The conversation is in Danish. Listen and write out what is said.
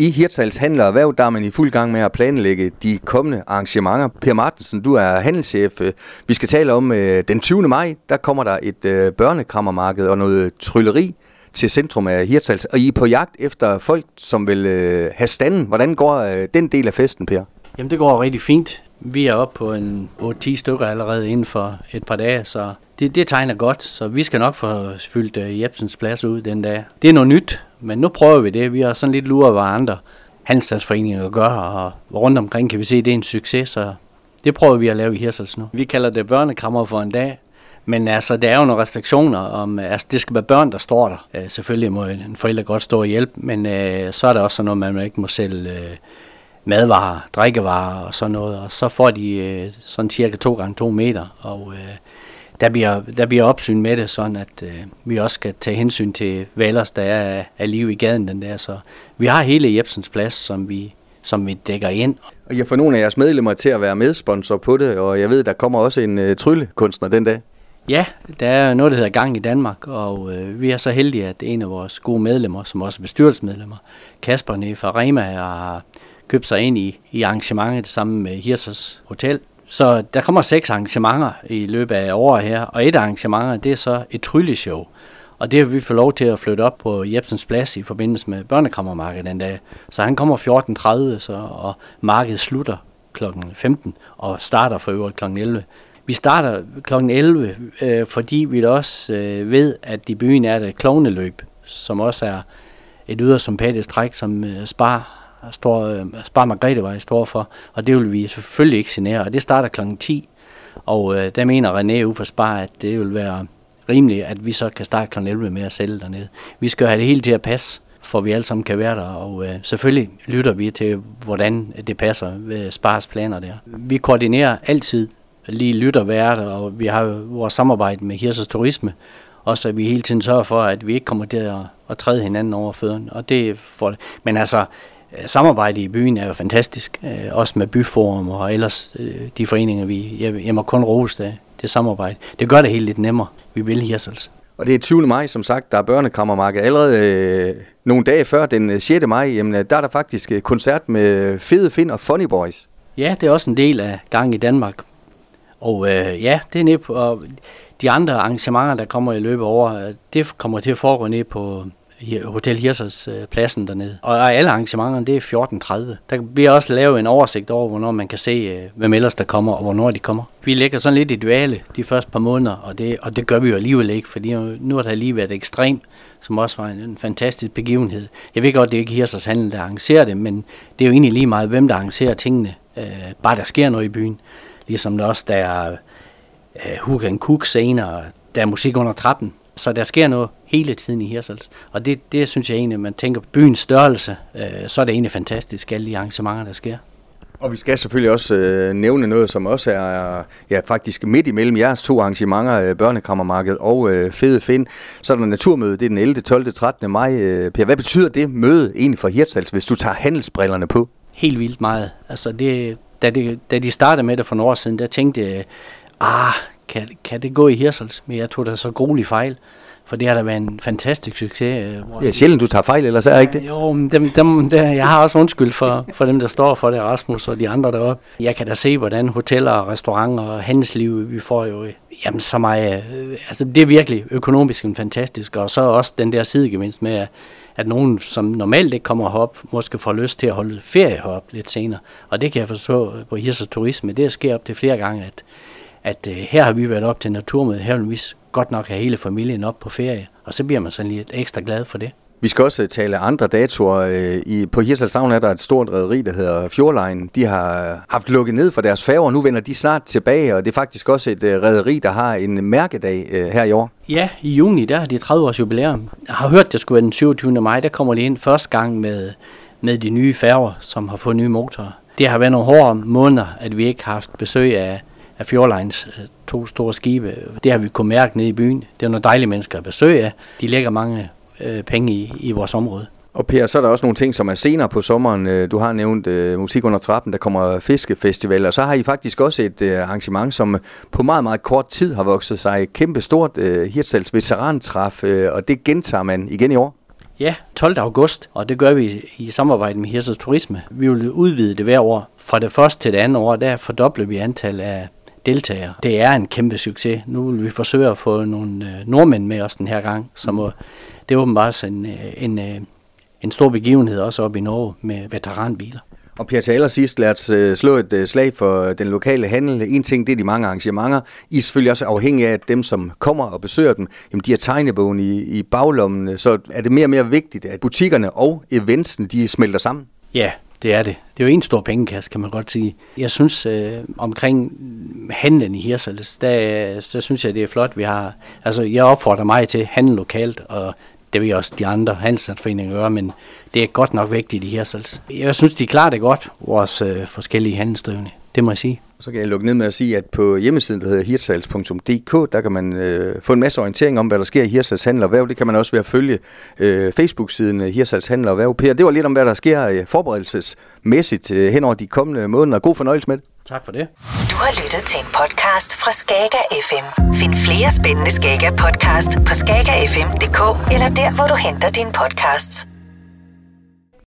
I Hirtshals Handler og Erhverv, der er man i fuld gang med at planlægge de kommende arrangementer. Per Martensen, du er handelschef. Vi skal tale om øh, den 20. maj, der kommer der et øh, børnekrammermarked og noget trylleri til centrum af Hirtshals. Og I er på jagt efter folk, som vil øh, have standen. Hvordan går øh, den del af festen, Per? Jamen, det går rigtig fint. Vi er oppe på en 8-10 stykker allerede inden for et par dage, så det, det tegner godt, så vi skal nok få fyldt uh, Jebsens plads ud den dag. Det er noget nyt, men nu prøver vi det. Vi har sådan lidt luret, hvad andre handelsstandsforeninger gør, og rundt omkring kan vi se, at det er en succes, så det prøver vi at lave i Hirsels nu. Vi kalder det børnekrammer for en dag, men altså, der er jo nogle restriktioner om, altså det skal være børn, der står der. Uh, selvfølgelig må en forælder godt stå og hjælpe, men uh, så er der også noget, man ikke må sælge uh, madvarer, drikkevarer og sådan noget, og så får de uh, sådan cirka 2 gange 2 meter, og uh, der bliver, der bliver opsyn med det, sådan at øh, vi også skal tage hensyn til, hvad ellers der er af liv i gaden den der. Så vi har hele Jebsens plads, som vi, som vi dækker ind. Og jeg får nogle af jeres medlemmer til at være medsponsor på det, og jeg ved, der kommer også en øh, tryllekunstner den dag. Ja, der er noget, der hedder Gang i Danmark, og øh, vi er så heldige, at en af vores gode medlemmer, som også er bestyrelsesmedlemmer, Kasper nede fra Rema, har købt sig ind i, i arrangementet sammen med Hirsers Hotel, så der kommer seks arrangementer i løbet af året her, og et arrangement, det er så et trylleshow. Og det har vi fået lov til at flytte op på Jebsens Plads i forbindelse med børnekrammermarkedet den dag. Så han kommer 14.30, så, og markedet slutter kl. 15 og starter for øvrigt kl. 11. Vi starter kl. 11, øh, fordi vi også øh, ved, at i byen er det klovneløb, som også er et yderst sympatisk træk, som øh, Spar står, øh, Spar Margrethevej står for, og det vil vi selvfølgelig ikke signere, og det starter kl. 10, og øh, der mener René ude for Spar, at det vil være rimeligt, at vi så kan starte kl. 11 med at sælge dernede. Vi skal have det hele til at passe, for vi alle sammen kan være der, og øh, selvfølgelig lytter vi til, hvordan det passer ved Spars planer der. Vi koordinerer altid lige lytter værter, og vi har jo vores samarbejde med Hirsers Turisme, også så vi hele tiden sørger for, at vi ikke kommer til at, at træde hinanden over fødderne. Og det for, men altså, samarbejde i byen er jo fantastisk, øh, også med byforum og ellers øh, de foreninger, vi, jeg, jeg må kun rose det, det samarbejde. Det gør det helt lidt nemmere. Vi vil Hirsels. Og det er 20. maj, som sagt, der er børnekrammermarked. Allerede øh, nogle dage før, den 6. maj, jamen, der er der faktisk koncert med Fede Finn og Funny Boys. Ja, det er også en del af gang i Danmark. Og øh, ja, det er nede på, og de andre arrangementer, der kommer i løbet over, det kommer til at foregå ned på Hotel Hirsers øh, pladsen dernede. Og alle arrangementerne, det er 14.30. Der bliver også lavet en oversigt over, hvornår man kan se, øh, hvem ellers der kommer, og hvornår de kommer. Vi lægger sådan lidt i duale de første par måneder, og det, og det gør vi jo alligevel ikke, fordi nu har der lige været ekstrem, som også var en, en fantastisk begivenhed. Jeg ved godt, det er ikke Hirsers Handel, der arrangerer det, men det er jo egentlig lige meget, hvem der arrangerer tingene. Øh, bare der sker noget i byen. Ligesom der også der er øh, Hugan Cook senere, der er musik under trappen, så der sker noget hele tiden i Hirsals. Og det, det synes jeg egentlig, man tænker på byens størrelse, øh, så er det egentlig fantastisk, alle de arrangementer, der sker. Og vi skal selvfølgelig også øh, nævne noget, som også er ja, faktisk midt imellem jeres to arrangementer, øh, Børnekrammermarkedet og øh, Fede Find. Så er der naturmøde, det er den 11., 12., 13. maj. Øh, per, hvad betyder det møde egentlig for Hirtshals, hvis du tager handelsbrillerne på? Helt vildt meget. Altså det, da, det, da de startede med det for nogle år siden, der tænkte jeg, ah, kan, kan det gå i Hirsels? Men jeg tog da så gruelig fejl. For det har da været en fantastisk succes. Øh, hvor ja, sjældent du tager fejl, eller så er ikke det? Jo, men dem, dem, dem, jeg har også undskyld for, for dem, der står for det, Rasmus og de andre deroppe. Jeg kan da se, hvordan hoteller, restauranter og handelsliv, vi får jo jamen, så meget. Øh, altså, det er virkelig økonomisk en fantastisk, og så også den der sidegevinst med, at nogen, som normalt ikke kommer herop, måske får lyst til at holde ferie herop lidt senere. Og det kan jeg forstå på Hirsers Turisme. Det sker op til flere gange, at at øh, her har vi været op til naturmødet, her vil vi godt nok have hele familien op på ferie, og så bliver man sådan lidt ekstra glad for det. Vi skal også tale andre datoer. Øh, I, på Hirselshavn er der et stort rederi, der hedder Fjordline. De har haft lukket ned for deres færger, og nu vender de snart tilbage, og det er faktisk også et øh, rederi, der har en mærkedag øh, her i år. Ja, i juni, der har de 30 års jubilæum. Jeg har hørt, det skulle være den 27. maj, der kommer de ind første gang med, med de nye færger, som har fået nye motorer. Det har været nogle hårde måneder, at vi ikke har haft besøg af af Fjordlines øh, to store skibe. Det har vi kunnet mærke nede i byen. Det er nogle dejlige mennesker at besøge af. De lægger mange øh, penge i, i vores område. Og Per, så er der også nogle ting, som er senere på sommeren. Øh, du har nævnt uh, musik under trappen, der kommer fiskefestival, og så har I faktisk også et uh, arrangement, som på meget, meget kort tid har vokset sig kæmpe stort uh, Hirtshals veterantræf, uh, og det gentager man igen i år. Ja, 12. august, og det gør vi i samarbejde med Hirsers Turisme. Vi vil udvide det hver år. Fra det første til det andet år, der fordobler vi antal af deltagere. Det er en kæmpe succes. Nu vil vi forsøge at få nogle øh, nordmænd med os den her gang, så må, det er åbenbart en, øh, en, en, en stor begivenhed også op i Norge med veteranbiler. Og Per, til allersidst lad os øh, slå et øh, slag for den lokale handel. En ting, det er de mange arrangementer. I er selvfølgelig også afhængige af, at dem, som kommer og besøger dem, jamen de har tegnebogen i, i baglommen. Så er det mere og mere vigtigt, at butikkerne og eventsen, de smelter sammen? Ja, det er det. Det er jo en stor pengekasse, kan man godt sige. Jeg synes øh, omkring handlen i Hirsals, der, der synes jeg, det er flot, vi har... Altså, jeg opfordrer mig til handel lokalt, og det vil også de andre handelsforeninger gøre, men det er godt nok vigtigt i Hirsals. Jeg synes, de klarer det godt, vores øh, forskellige handelsdrivende. Det må jeg sige. Så kan jeg lukke ned med at sige, at på hjemmesiden, der hedder hirsals.dk, der kan man øh, få en masse orientering om, hvad der sker i Hirsals Handel og Værv. Det kan man også ved at følge øh, Facebook-siden øh, Hirsals Handel og Værv. Per, det var lidt om, hvad der sker øh, forberedelsesmæssigt øh, hen over de kommende måneder. God fornøjelse med det. Tak for det. Du har lyttet til en podcast fra Skager FM. Find flere spændende Skager podcast på skagerfm.dk eller der, hvor du henter dine podcasts.